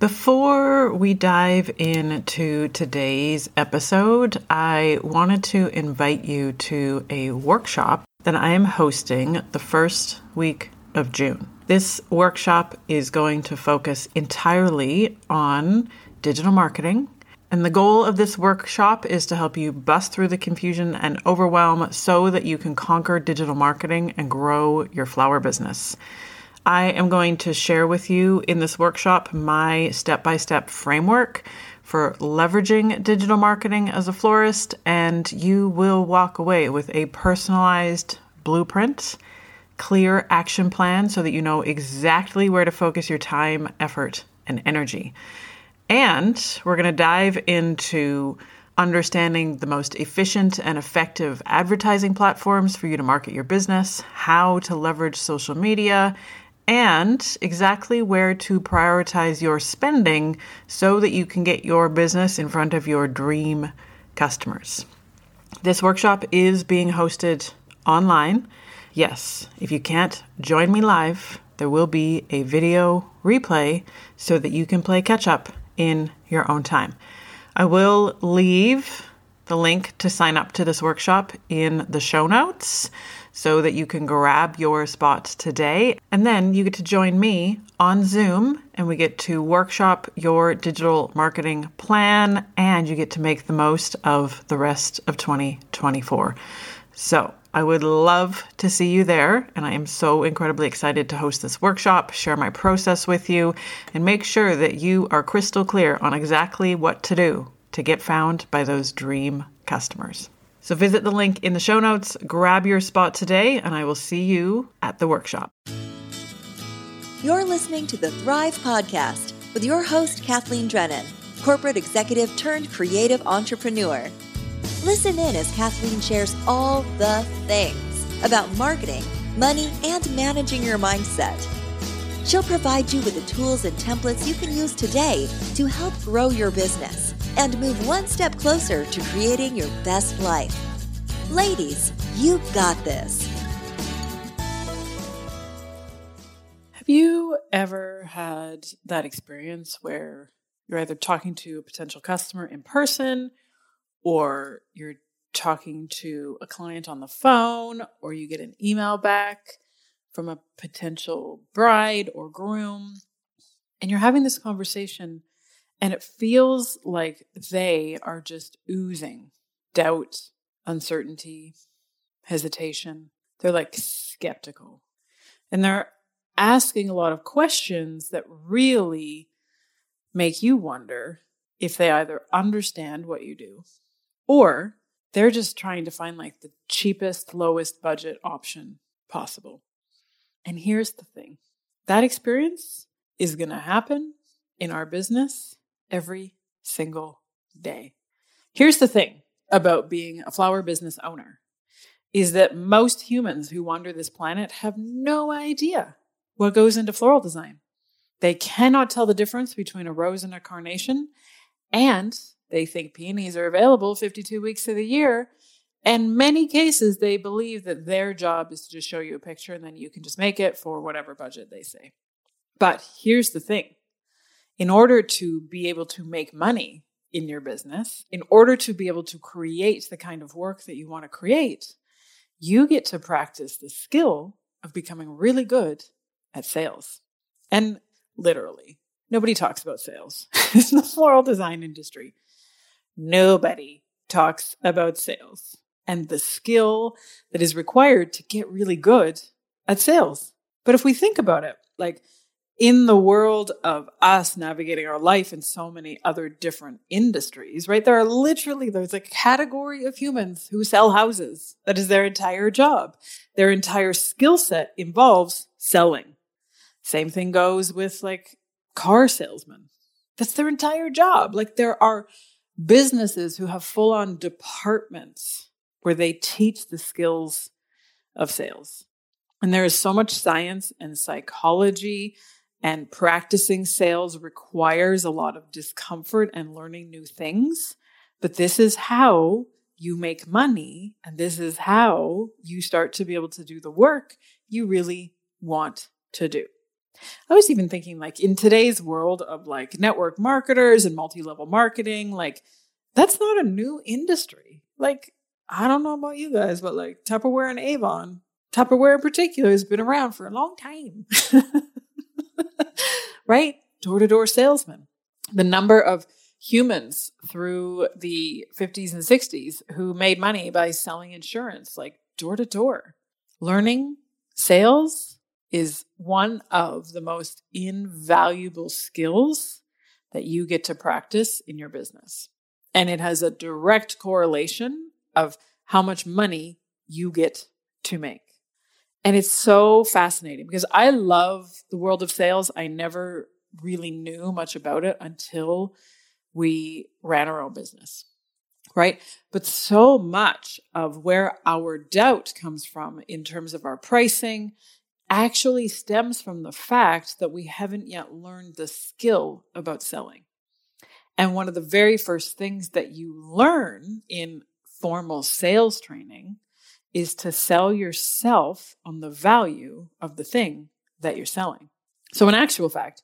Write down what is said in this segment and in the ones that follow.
Before we dive into today's episode, I wanted to invite you to a workshop that I am hosting the first week of June. This workshop is going to focus entirely on digital marketing. And the goal of this workshop is to help you bust through the confusion and overwhelm so that you can conquer digital marketing and grow your flower business. I am going to share with you in this workshop my step by step framework for leveraging digital marketing as a florist, and you will walk away with a personalized blueprint, clear action plan so that you know exactly where to focus your time, effort, and energy. And we're going to dive into understanding the most efficient and effective advertising platforms for you to market your business, how to leverage social media, and exactly where to prioritize your spending so that you can get your business in front of your dream customers. This workshop is being hosted online. Yes, if you can't join me live, there will be a video replay so that you can play catch up in your own time. I will leave the link to sign up to this workshop in the show notes so that you can grab your spot today. And then you get to join me on Zoom and we get to workshop your digital marketing plan and you get to make the most of the rest of 2024. So, I would love to see you there, and I am so incredibly excited to host this workshop, share my process with you, and make sure that you are crystal clear on exactly what to do to get found by those dream customers. So visit the link in the show notes, grab your spot today, and I will see you at the workshop. You're listening to the Thrive Podcast with your host, Kathleen Drennan, corporate executive turned creative entrepreneur. Listen in as Kathleen shares all the things about marketing, money, and managing your mindset. She'll provide you with the tools and templates you can use today to help grow your business and move one step closer to creating your best life. Ladies, you got this. Have you ever had that experience where you're either talking to a potential customer in person or you're talking to a client on the phone or you get an email back from a potential bride or groom and you're having this conversation and it feels like they are just oozing doubt, uncertainty, hesitation. They're like skeptical. And they're asking a lot of questions that really make you wonder if they either understand what you do or they're just trying to find like the cheapest, lowest budget option possible. And here's the thing that experience is going to happen in our business every single day. Here's the thing about being a flower business owner is that most humans who wander this planet have no idea what goes into floral design. They cannot tell the difference between a rose and a carnation, and they think peonies are available 52 weeks of the year. In many cases, they believe that their job is to just show you a picture and then you can just make it for whatever budget they say. But here's the thing in order to be able to make money in your business, in order to be able to create the kind of work that you want to create, you get to practice the skill of becoming really good at sales. And literally, nobody talks about sales in the floral design industry. Nobody talks about sales and the skill that is required to get really good at sales. But if we think about it, like in the world of us navigating our life in so many other different industries, right? There are literally, there's a category of humans who sell houses. That is their entire job. Their entire skill set involves selling. Same thing goes with like car salesmen. That's their entire job. Like there are businesses who have full on departments where they teach the skills of sales. And there is so much science and psychology and practicing sales requires a lot of discomfort and learning new things. But this is how you make money. And this is how you start to be able to do the work you really want to do. I was even thinking, like, in today's world of like network marketers and multi level marketing, like, that's not a new industry. Like, I don't know about you guys, but like Tupperware and Avon, Tupperware in particular has been around for a long time. right? Door to door salesman. The number of humans through the 50s and 60s who made money by selling insurance, like door to door. Learning sales is one of the most invaluable skills that you get to practice in your business. And it has a direct correlation of how much money you get to make. And it's so fascinating because I love the world of sales. I never really knew much about it until we ran our own business. Right. But so much of where our doubt comes from in terms of our pricing actually stems from the fact that we haven't yet learned the skill about selling. And one of the very first things that you learn in formal sales training is to sell yourself on the value of the thing that you're selling. So, in actual fact,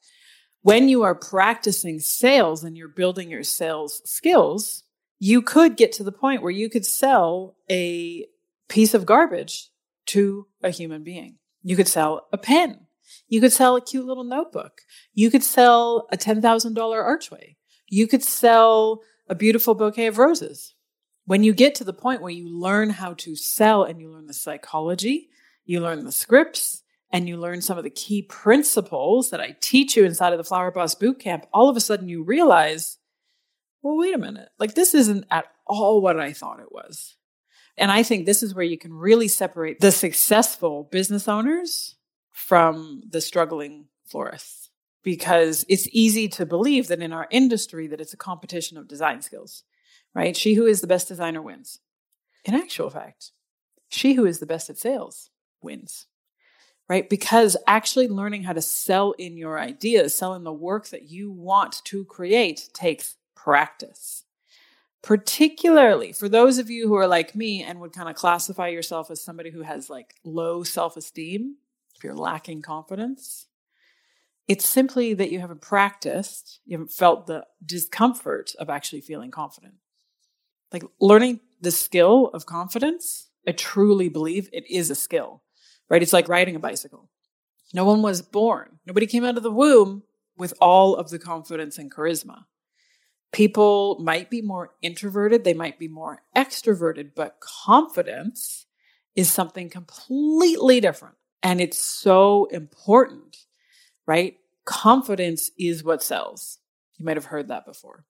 when you are practicing sales and you're building your sales skills, you could get to the point where you could sell a piece of garbage to a human being. You could sell a pen. You could sell a cute little notebook. You could sell a $10,000 archway. You could sell a beautiful bouquet of roses. When you get to the point where you learn how to sell and you learn the psychology, you learn the scripts, and you learn some of the key principles that I teach you inside of the Flower Boss Bootcamp, all of a sudden you realize, well, wait a minute, like this isn't at all what I thought it was. And I think this is where you can really separate the successful business owners from the struggling florists. Because it's easy to believe that in our industry that it's a competition of design skills right? She who is the best designer wins. In actual fact, she who is the best at sales wins, right? Because actually learning how to sell in your ideas, sell in the work that you want to create takes practice. Particularly for those of you who are like me and would kind of classify yourself as somebody who has like low self esteem, if you're lacking confidence, it's simply that you haven't practiced, you haven't felt the discomfort of actually feeling confident like learning the skill of confidence, I truly believe it is a skill, right? It's like riding a bicycle. No one was born, nobody came out of the womb with all of the confidence and charisma. People might be more introverted, they might be more extroverted, but confidence is something completely different. And it's so important, right? Confidence is what sells. You might have heard that before.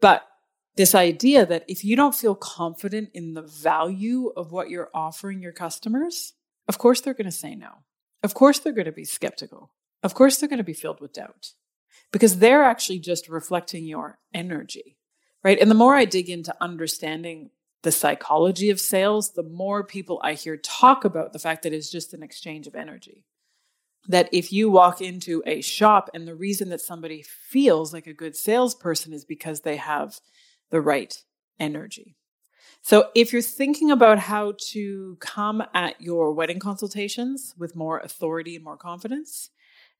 But this idea that if you don't feel confident in the value of what you're offering your customers, of course they're going to say no. Of course they're going to be skeptical. Of course they're going to be filled with doubt because they're actually just reflecting your energy, right? And the more I dig into understanding the psychology of sales, the more people I hear talk about the fact that it's just an exchange of energy. That if you walk into a shop and the reason that somebody feels like a good salesperson is because they have the right energy. So, if you're thinking about how to come at your wedding consultations with more authority and more confidence,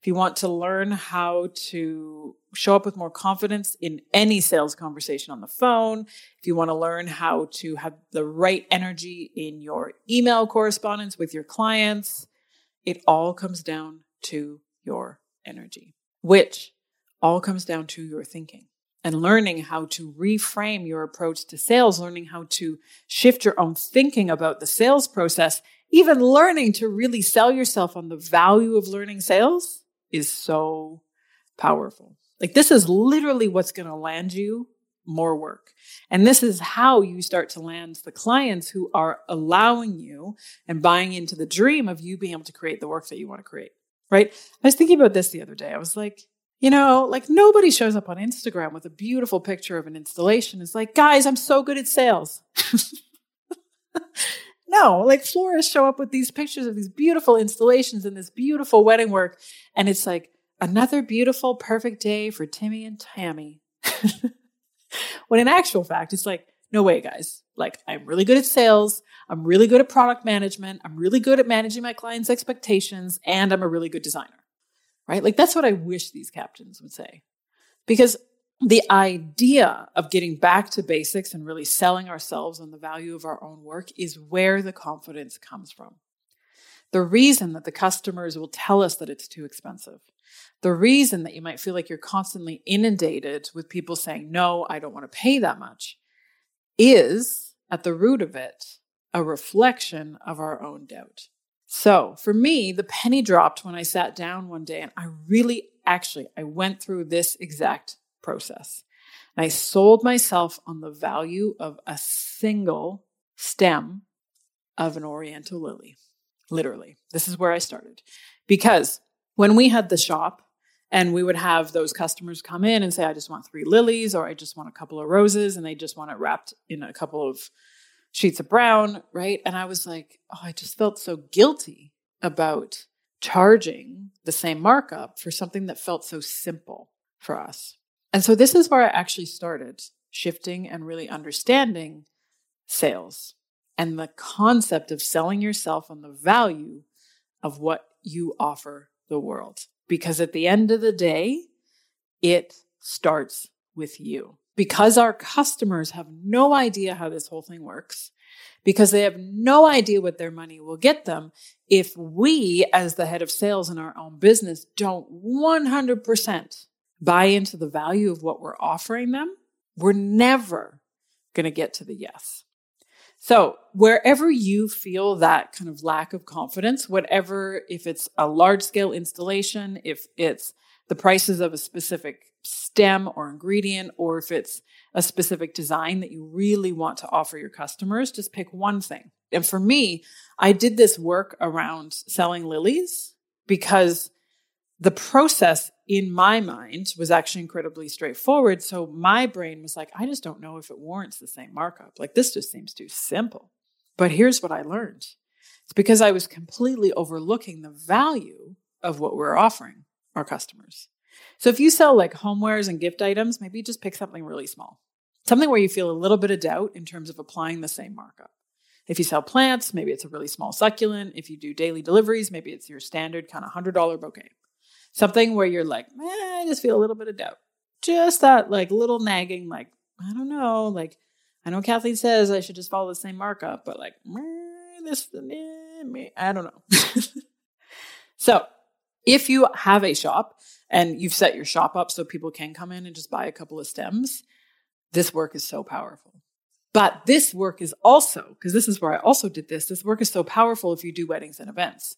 if you want to learn how to show up with more confidence in any sales conversation on the phone, if you want to learn how to have the right energy in your email correspondence with your clients, it all comes down to your energy, which all comes down to your thinking and learning how to reframe your approach to sales, learning how to shift your own thinking about the sales process, even learning to really sell yourself on the value of learning sales is so powerful. Like this is literally what's going to land you more work. And this is how you start to land the clients who are allowing you and buying into the dream of you being able to create the work that you want to create. Right? I was thinking about this the other day. I was like, you know, like nobody shows up on Instagram with a beautiful picture of an installation. It's like, guys, I'm so good at sales. no, like florists show up with these pictures of these beautiful installations and this beautiful wedding work. And it's like another beautiful, perfect day for Timmy and Tammy. when in actual fact, it's like, no way, guys. Like, I'm really good at sales. I'm really good at product management. I'm really good at managing my clients' expectations. And I'm a really good designer right? Like that's what I wish these captains would say. Because the idea of getting back to basics and really selling ourselves on the value of our own work is where the confidence comes from. The reason that the customers will tell us that it's too expensive, the reason that you might feel like you're constantly inundated with people saying, no, I don't want to pay that much, is at the root of it a reflection of our own doubt. So for me, the penny dropped when I sat down one day and I really actually I went through this exact process. And I sold myself on the value of a single stem of an oriental lily. Literally. This is where I started. Because when we had the shop and we would have those customers come in and say, I just want three lilies or I just want a couple of roses and they just want it wrapped in a couple of sheets of brown, right? And I was like, oh, I just felt so guilty about charging the same markup for something that felt so simple for us. And so this is where I actually started shifting and really understanding sales and the concept of selling yourself on the value of what you offer the world. Because at the end of the day, it starts with you because our customers have no idea how this whole thing works, because they have no idea what their money will get them, if we, as the head of sales in our own business, don't 100% buy into the value of what we're offering them, we're never going to get to the yes. So, wherever you feel that kind of lack of confidence, whatever, if it's a large scale installation, if it's the prices of a specific stem or ingredient, or if it's a specific design that you really want to offer your customers, just pick one thing. And for me, I did this work around selling lilies because the process in my mind was actually incredibly straightforward. So my brain was like, I just don't know if it warrants the same markup. Like, this just seems too simple. But here's what I learned it's because I was completely overlooking the value of what we're offering our customers. So if you sell like homewares and gift items, maybe just pick something really small, something where you feel a little bit of doubt in terms of applying the same markup. If you sell plants, maybe it's a really small succulent. If you do daily deliveries, maybe it's your standard kind of $100 bouquet. Something where you're like, eh, I just feel a little bit of doubt. Just that like little nagging, like, I don't know, like, I know Kathleen says I should just follow the same markup, but like, this, me, I don't know. so if you have a shop and you've set your shop up so people can come in and just buy a couple of stems, this work is so powerful. But this work is also, because this is where I also did this, this work is so powerful if you do weddings and events.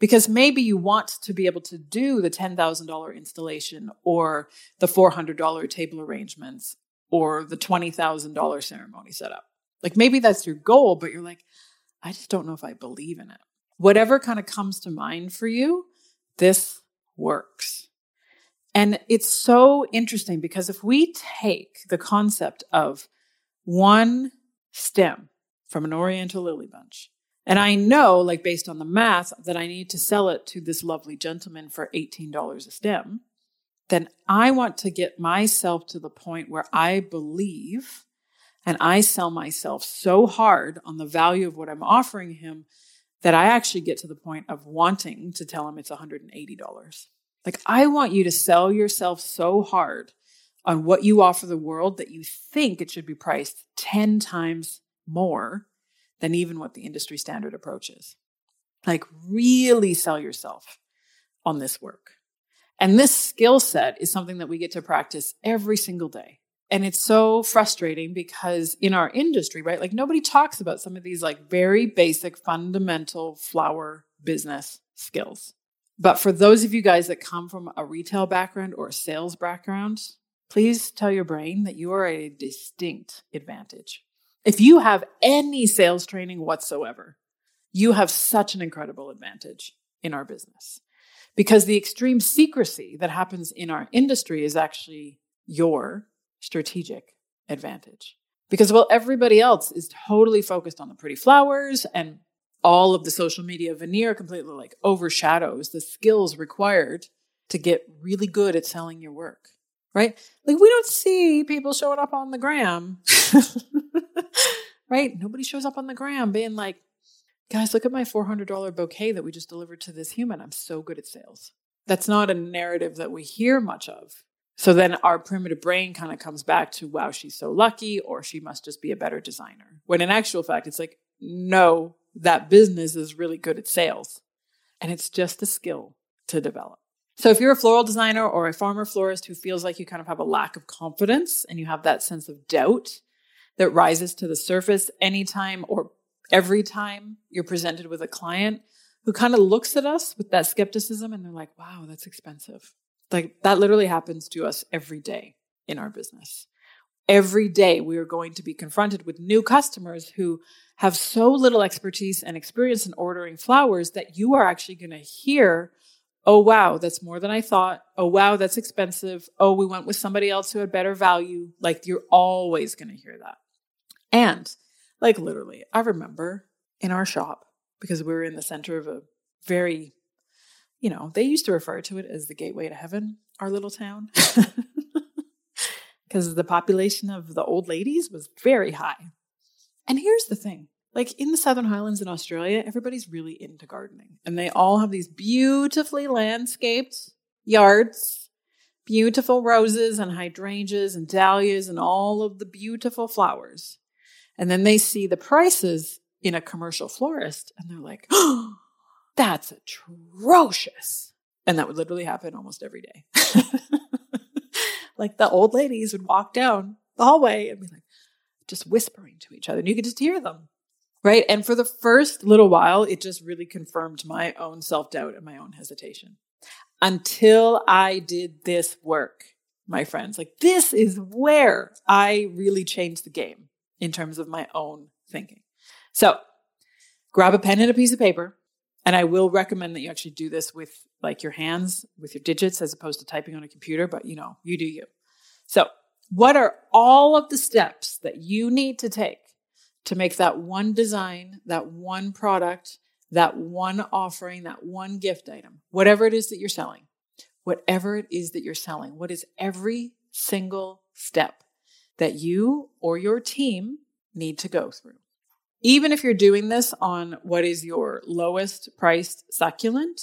Because maybe you want to be able to do the $10,000 installation or the $400 table arrangements or the $20,000 ceremony setup. Like maybe that's your goal, but you're like, I just don't know if I believe in it. Whatever kind of comes to mind for you, this works. And it's so interesting because if we take the concept of one stem from an Oriental lily bunch, and I know, like based on the math, that I need to sell it to this lovely gentleman for $18 a stem, then I want to get myself to the point where I believe and I sell myself so hard on the value of what I'm offering him that I actually get to the point of wanting to tell him it's $180. Like, I want you to sell yourself so hard on what you offer the world that you think it should be priced 10 times more than even what the industry standard approach is. Like, really sell yourself on this work. And this skill set is something that we get to practice every single day. And it's so frustrating because in our industry, right? Like nobody talks about some of these like very basic fundamental flower business skills. But for those of you guys that come from a retail background or a sales background, please tell your brain that you are a distinct advantage. If you have any sales training whatsoever, you have such an incredible advantage in our business because the extreme secrecy that happens in our industry is actually your strategic advantage. Because while everybody else is totally focused on the pretty flowers and all of the social media veneer completely like overshadows the skills required to get really good at selling your work, right? Like we don't see people showing up on the gram, right? Nobody shows up on the gram being like, guys, look at my $400 bouquet that we just delivered to this human. I'm so good at sales. that's not a narrative that we hear much of. So then our primitive brain kind of comes back to, wow, she's so lucky, or she must just be a better designer. When in actual fact, it's like, no, that business is really good at sales. And it's just a skill to develop. So if you're a floral designer or a farmer florist who feels like you kind of have a lack of confidence and you have that sense of doubt that rises to the surface anytime or every time you're presented with a client who kind of looks at us with that skepticism and they're like, wow, that's expensive. Like that literally happens to us every day in our business. Every day we are going to be confronted with new customers who have so little expertise and experience in ordering flowers that you are actually going to hear oh, wow, that's more than I thought. Oh, wow, that's expensive. Oh, we went with somebody else who had better value. Like you're always going to hear that. And like literally, I remember in our shop, because we were in the center of a very, you know, they used to refer to it as the gateway to heaven, our little town. Because the population of the old ladies was very high. And here's the thing like in the Southern Highlands in Australia, everybody's really into gardening and they all have these beautifully landscaped yards, beautiful roses and hydrangeas and dahlias and all of the beautiful flowers. And then they see the prices in a commercial florist and they're like, oh, that's atrocious. And that would literally happen almost every day. like the old ladies would walk down the hallway and be like, just whispering to each other. And you could just hear them. Right. And for the first little while, it just really confirmed my own self doubt and my own hesitation until I did this work, my friends. Like, this is where I really changed the game in terms of my own thinking. So, grab a pen and a piece of paper. And I will recommend that you actually do this with like your hands, with your digits, as opposed to typing on a computer, but you know, you do you. So, what are all of the steps that you need to take to make that one design, that one product, that one offering, that one gift item, whatever it is that you're selling, whatever it is that you're selling, what is every single step that you or your team need to go through? Even if you're doing this on what is your lowest priced succulent,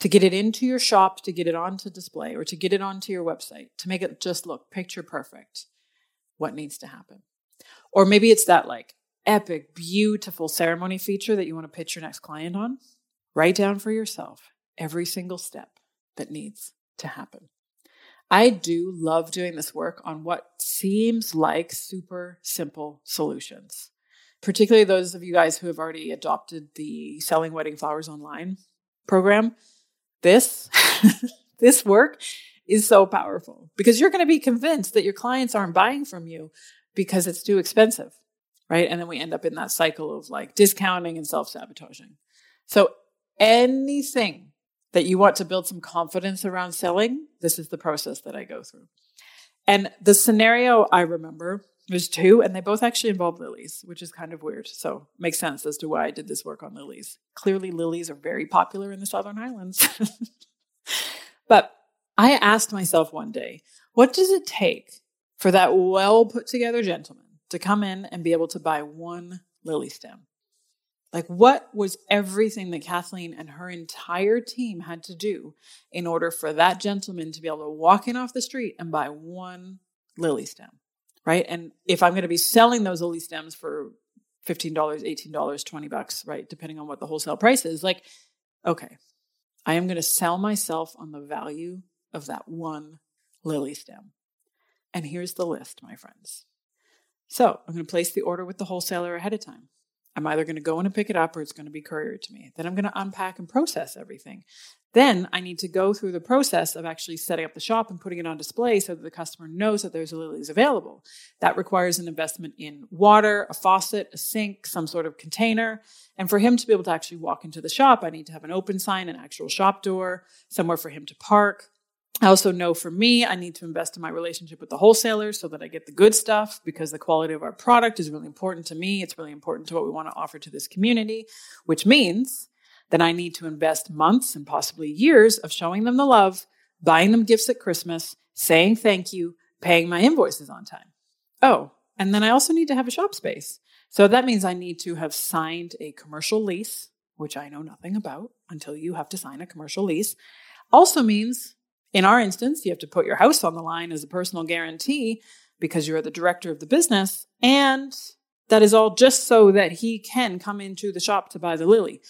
to get it into your shop, to get it onto display, or to get it onto your website, to make it just look picture perfect, what needs to happen? Or maybe it's that like, epic, beautiful ceremony feature that you want to pitch your next client on, write down for yourself every single step that needs to happen. I do love doing this work on what seems like super simple solutions, particularly those of you guys who have already adopted the Selling Wedding Flowers Online program. This, this work is so powerful because you're going to be convinced that your clients aren't buying from you because it's too expensive right? And then we end up in that cycle of like discounting and self sabotaging. So anything that you want to build some confidence around selling, this is the process that I go through. And the scenario I remember was two, and they both actually involve lilies, which is kind of weird. So makes sense as to why I did this work on lilies. Clearly, lilies are very popular in the Southern Highlands. but I asked myself one day, what does it take for that well put together gentleman to come in and be able to buy one lily stem. Like, what was everything that Kathleen and her entire team had to do in order for that gentleman to be able to walk in off the street and buy one lily stem? Right. And if I'm going to be selling those lily stems for $15, $18, 20 bucks, right? Depending on what the wholesale price is, like, okay, I am going to sell myself on the value of that one lily stem. And here's the list, my friends. So I'm going to place the order with the wholesaler ahead of time. I'm either going to go in and pick it up or it's going to be couriered to me. Then I'm going to unpack and process everything. Then I need to go through the process of actually setting up the shop and putting it on display so that the customer knows that there's lilies available. That requires an investment in water, a faucet, a sink, some sort of container. And for him to be able to actually walk into the shop, I need to have an open sign, an actual shop door, somewhere for him to park, I also know for me, I need to invest in my relationship with the wholesalers so that I get the good stuff because the quality of our product is really important to me. It's really important to what we want to offer to this community, which means that I need to invest months and possibly years of showing them the love, buying them gifts at Christmas, saying thank you, paying my invoices on time. Oh, and then I also need to have a shop space. So that means I need to have signed a commercial lease, which I know nothing about until you have to sign a commercial lease. Also means, in our instance, you have to put your house on the line as a personal guarantee because you're the director of the business. And that is all just so that he can come into the shop to buy the lily.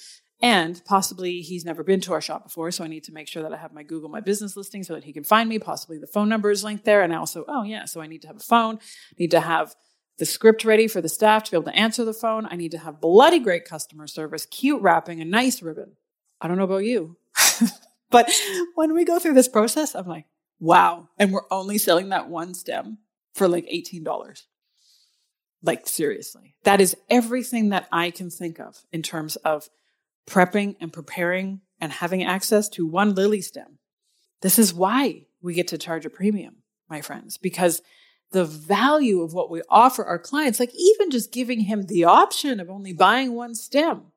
And possibly he's never been to our shop before, so I need to make sure that I have my Google My Business listing so that he can find me. Possibly the phone number is linked there. And I also, oh yeah, so I need to have a phone, need to have the script ready for the staff to be able to answer the phone. I need to have bloody great customer service, cute wrapping, a nice ribbon. I don't know about you. but when we go through this process, I'm like, wow. And we're only selling that one stem for like $18. Like, seriously. That is everything that I can think of in terms of prepping and preparing and having access to one lily stem. This is why we get to charge a premium, my friends, because the value of what we offer our clients, like even just giving him the option of only buying one stem,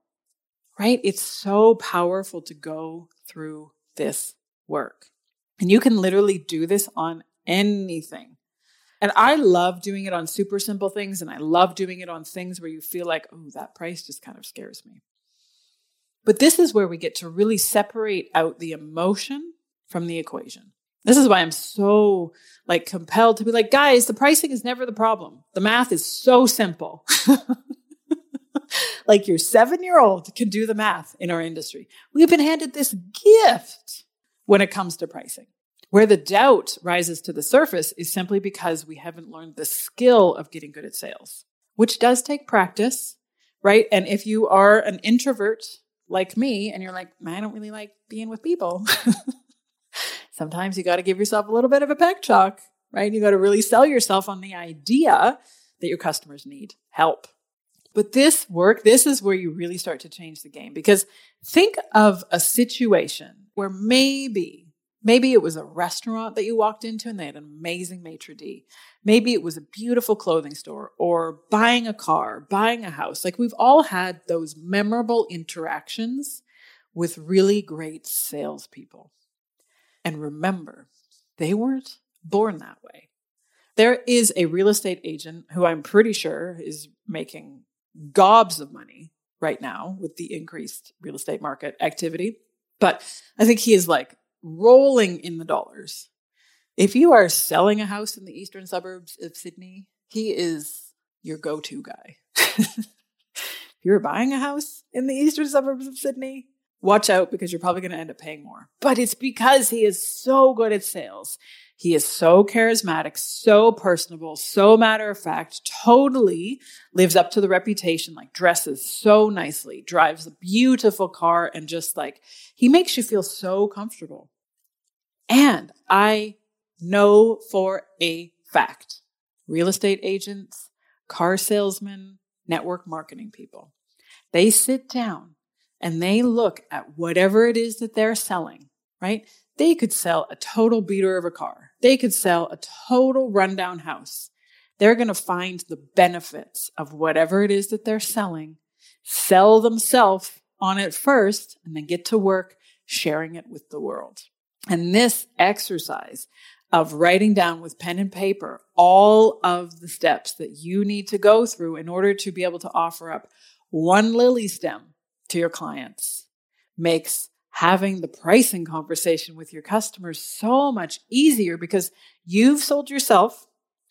right? It's so powerful to go through this work. And you can literally do this on anything. And I love doing it on super simple things. And I love doing it on things where you feel like, oh, that price just kind of scares me. But this is where we get to really separate out the emotion from the equation. This is why I'm so like compelled to be like, guys, the pricing is never the problem. The math is so simple. like your seven year old can do the math in our industry. We've been handed this gift when it comes to pricing. Where the doubt rises to the surface is simply because we haven't learned the skill of getting good at sales, which does take practice, right? And if you are an introvert like me and you're like, I don't really like being with people. sometimes you got to give yourself a little bit of a pep talk, right? You got to really sell yourself on the idea that your customers need help. But this work, this is where you really start to change the game because think of a situation where maybe, maybe it was a restaurant that you walked into and they had an amazing maitre d'. Maybe it was a beautiful clothing store or buying a car, buying a house. Like we've all had those memorable interactions with really great salespeople. And remember, they weren't born that way. There is a real estate agent who I'm pretty sure is making gobs of money right now with the increased real estate market activity. But I think he is like rolling in the dollars. If you are selling a house in the eastern suburbs of Sydney, he is your go to guy. if you're buying a house in the eastern suburbs of Sydney, watch out because you're probably going to end up paying more. But it's because he is so good at sales. He is so charismatic, so personable, so matter of fact, totally lives up to the reputation, like dresses so nicely, drives a beautiful car, and just like he makes you feel so comfortable. And I know for a fact real estate agents, car salesmen, network marketing people, they sit down and they look at whatever it is that they're selling, right? They could sell a total beater of a car. They could sell a total rundown house. They're going to find the benefits of whatever it is that they're selling, sell themselves on it first, and then get to work sharing it with the world. And this exercise of writing down with pen and paper all of the steps that you need to go through in order to be able to offer up one lily stem to your clients makes having the pricing conversation with your customers so much easier because you've sold yourself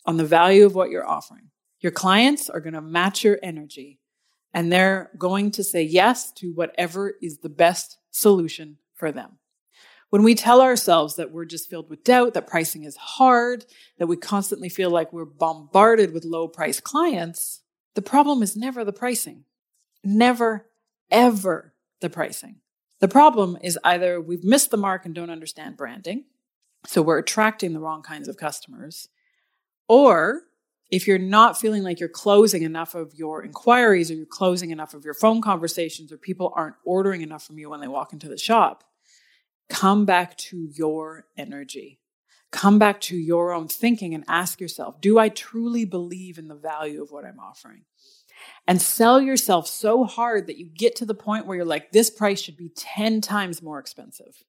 on the value of what you're offering. Your clients are going to match your energy and they're going to say yes to whatever is the best solution for them. When we tell ourselves that we're just filled with doubt, that pricing is hard, that we constantly feel like we're bombarded with low price clients, the problem is never the pricing. Never, ever the pricing. The problem is either we've missed the mark and don't understand branding, so we're attracting the wrong kinds of customers, or if you're not feeling like you're closing enough of your inquiries or you're closing enough of your phone conversations or people aren't ordering enough from you when they walk into the shop, come back to your energy. Come back to your own thinking and ask yourself, do I truly believe in the value of what I'm offering? And sell yourself so hard that you get to the point where you're like, this price should be 10 times more expensive,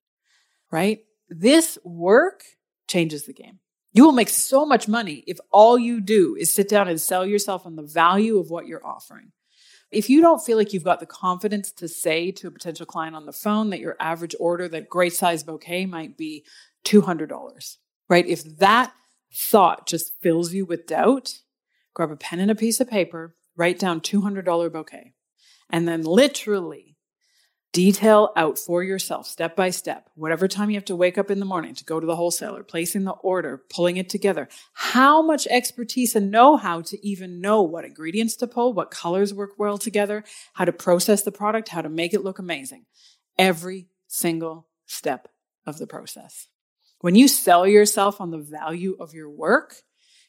right? This work changes the game. You will make so much money if all you do is sit down and sell yourself on the value of what you're offering. If you don't feel like you've got the confidence to say to a potential client on the phone that your average order, that great size bouquet might be $200, right? If that thought just fills you with doubt, grab a pen and a piece of paper, write down $200 bouquet, and then literally detail out for yourself step by step, whatever time you have to wake up in the morning to go to the wholesaler, placing the order, pulling it together, how much expertise and know how to even know what ingredients to pull, what colors work well together, how to process the product, how to make it look amazing. Every single step of the process. When you sell yourself on the value of your work,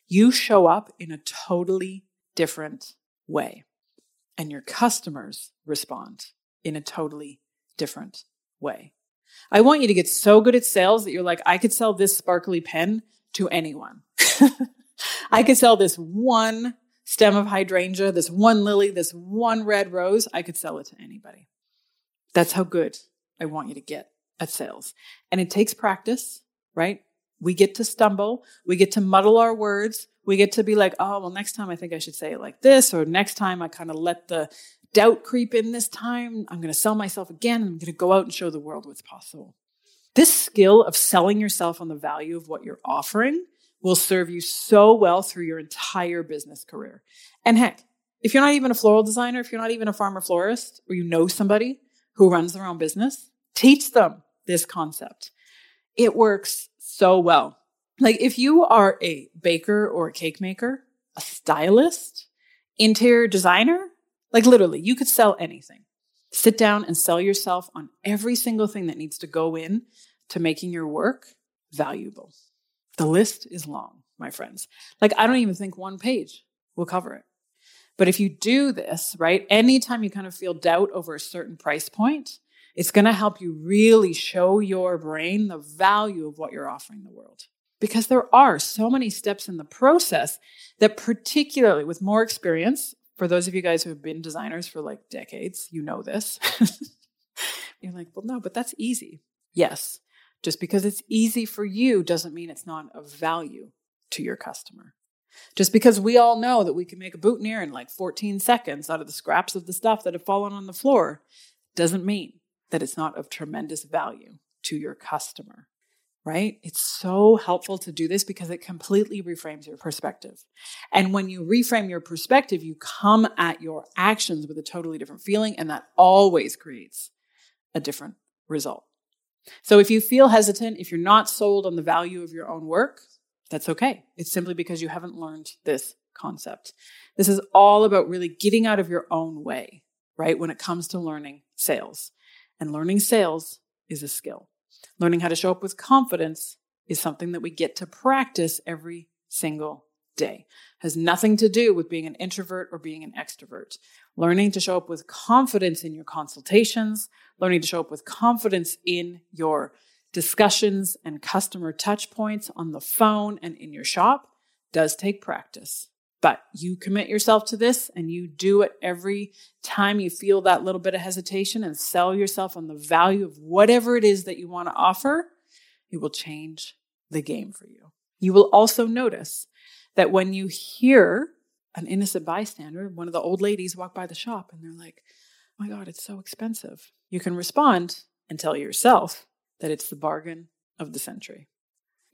you show up in a totally different way and your customers respond in a totally different way. I want you to get so good at sales that you're like, I could sell this sparkly pen to anyone. I could sell this one stem of hydrangea, this one lily, this one red rose. I could sell it to anybody. That's how good I want you to get at sales. And it takes practice, right? We get to stumble. We get to muddle our words. We get to be like, oh, well, next time I think I should say it like this, or next time I kind of let the doubt creep in this time. I'm going to sell myself again. I'm going to go out and show the world what's possible. This skill of selling yourself on the value of what you're offering will serve you so well through your entire business career. And heck, if you're not even a floral designer, if you're not even a farmer florist, or you know somebody who runs their own business, teach them this concept. It works so well. Like if you are a baker or a cake maker, a stylist, interior designer, like literally, you could sell anything. Sit down and sell yourself on every single thing that needs to go in to making your work valuable. The list is long, my friends. Like, I don't even think one page will cover it. But if you do this, right, anytime you kind of feel doubt over a certain price point, it's going to help you really show your brain the value of what you're offering the world. Because there are so many steps in the process that, particularly with more experience, for those of you guys who have been designers for like decades, you know this. You're like, well, no, but that's easy. Yes. Just because it's easy for you doesn't mean it's not of value to your customer. Just because we all know that we can make a boutonniere in like 14 seconds out of the scraps of the stuff that have fallen on the floor doesn't mean that it's not of tremendous value to your customer right? It's so helpful to do this because it completely reframes your perspective. And when you reframe your perspective, you come at your actions with a totally different feeling, and that always creates a different result. So if you feel hesitant, if you're not sold on the value of your own work, that's okay. It's simply because you haven't learned this concept. This is all about really getting out of your own way, right? When it comes to learning sales. And learning sales is a skill. Learning how to show up with confidence is something that we get to practice every single day. Has nothing to do with being an introvert or being an extrovert. Learning to show up with confidence in your consultations, learning to show up with confidence in your discussions and customer touch points on the phone and in your shop does take practice. But you commit yourself to this and you do it every time you feel that little bit of hesitation and sell yourself on the value of whatever it is that you want to offer, it will change the game for you. You will also notice that when you hear an innocent bystander, one of the old ladies walk by the shop and they're like, oh my God, it's so expensive. You can respond and tell yourself that it's the bargain of the century.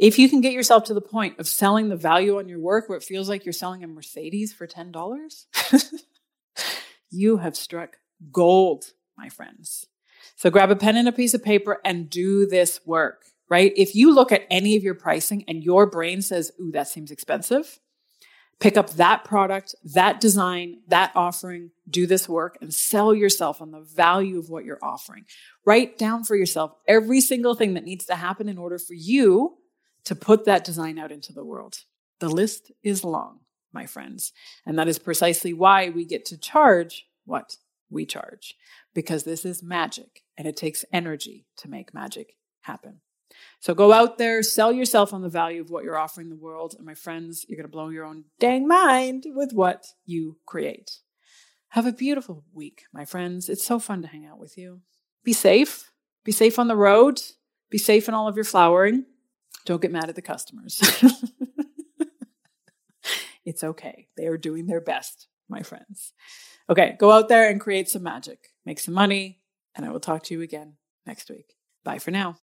If you can get yourself to the point of selling the value on your work where it feels like you're selling a Mercedes for $10, you have struck gold, my friends. So grab a pen and a piece of paper and do this work, right? If you look at any of your pricing and your brain says, ooh, that seems expensive, pick up that product, that design, that offering, do this work and sell yourself on the value of what you're offering. Write down for yourself every single thing that needs to happen in order for you to put that design out into the world. The list is long, my friends. And that is precisely why we get to charge what we charge, because this is magic and it takes energy to make magic happen. So go out there, sell yourself on the value of what you're offering the world. And my friends, you're going to blow your own dang mind with what you create. Have a beautiful week, my friends. It's so fun to hang out with you. Be safe. Be safe on the road. Be safe in all of your flowering. Don't get mad at the customers. it's okay. They are doing their best my friends. Okay, go out there and create some magic, make some money, and I will talk to you again next week. Bye for now.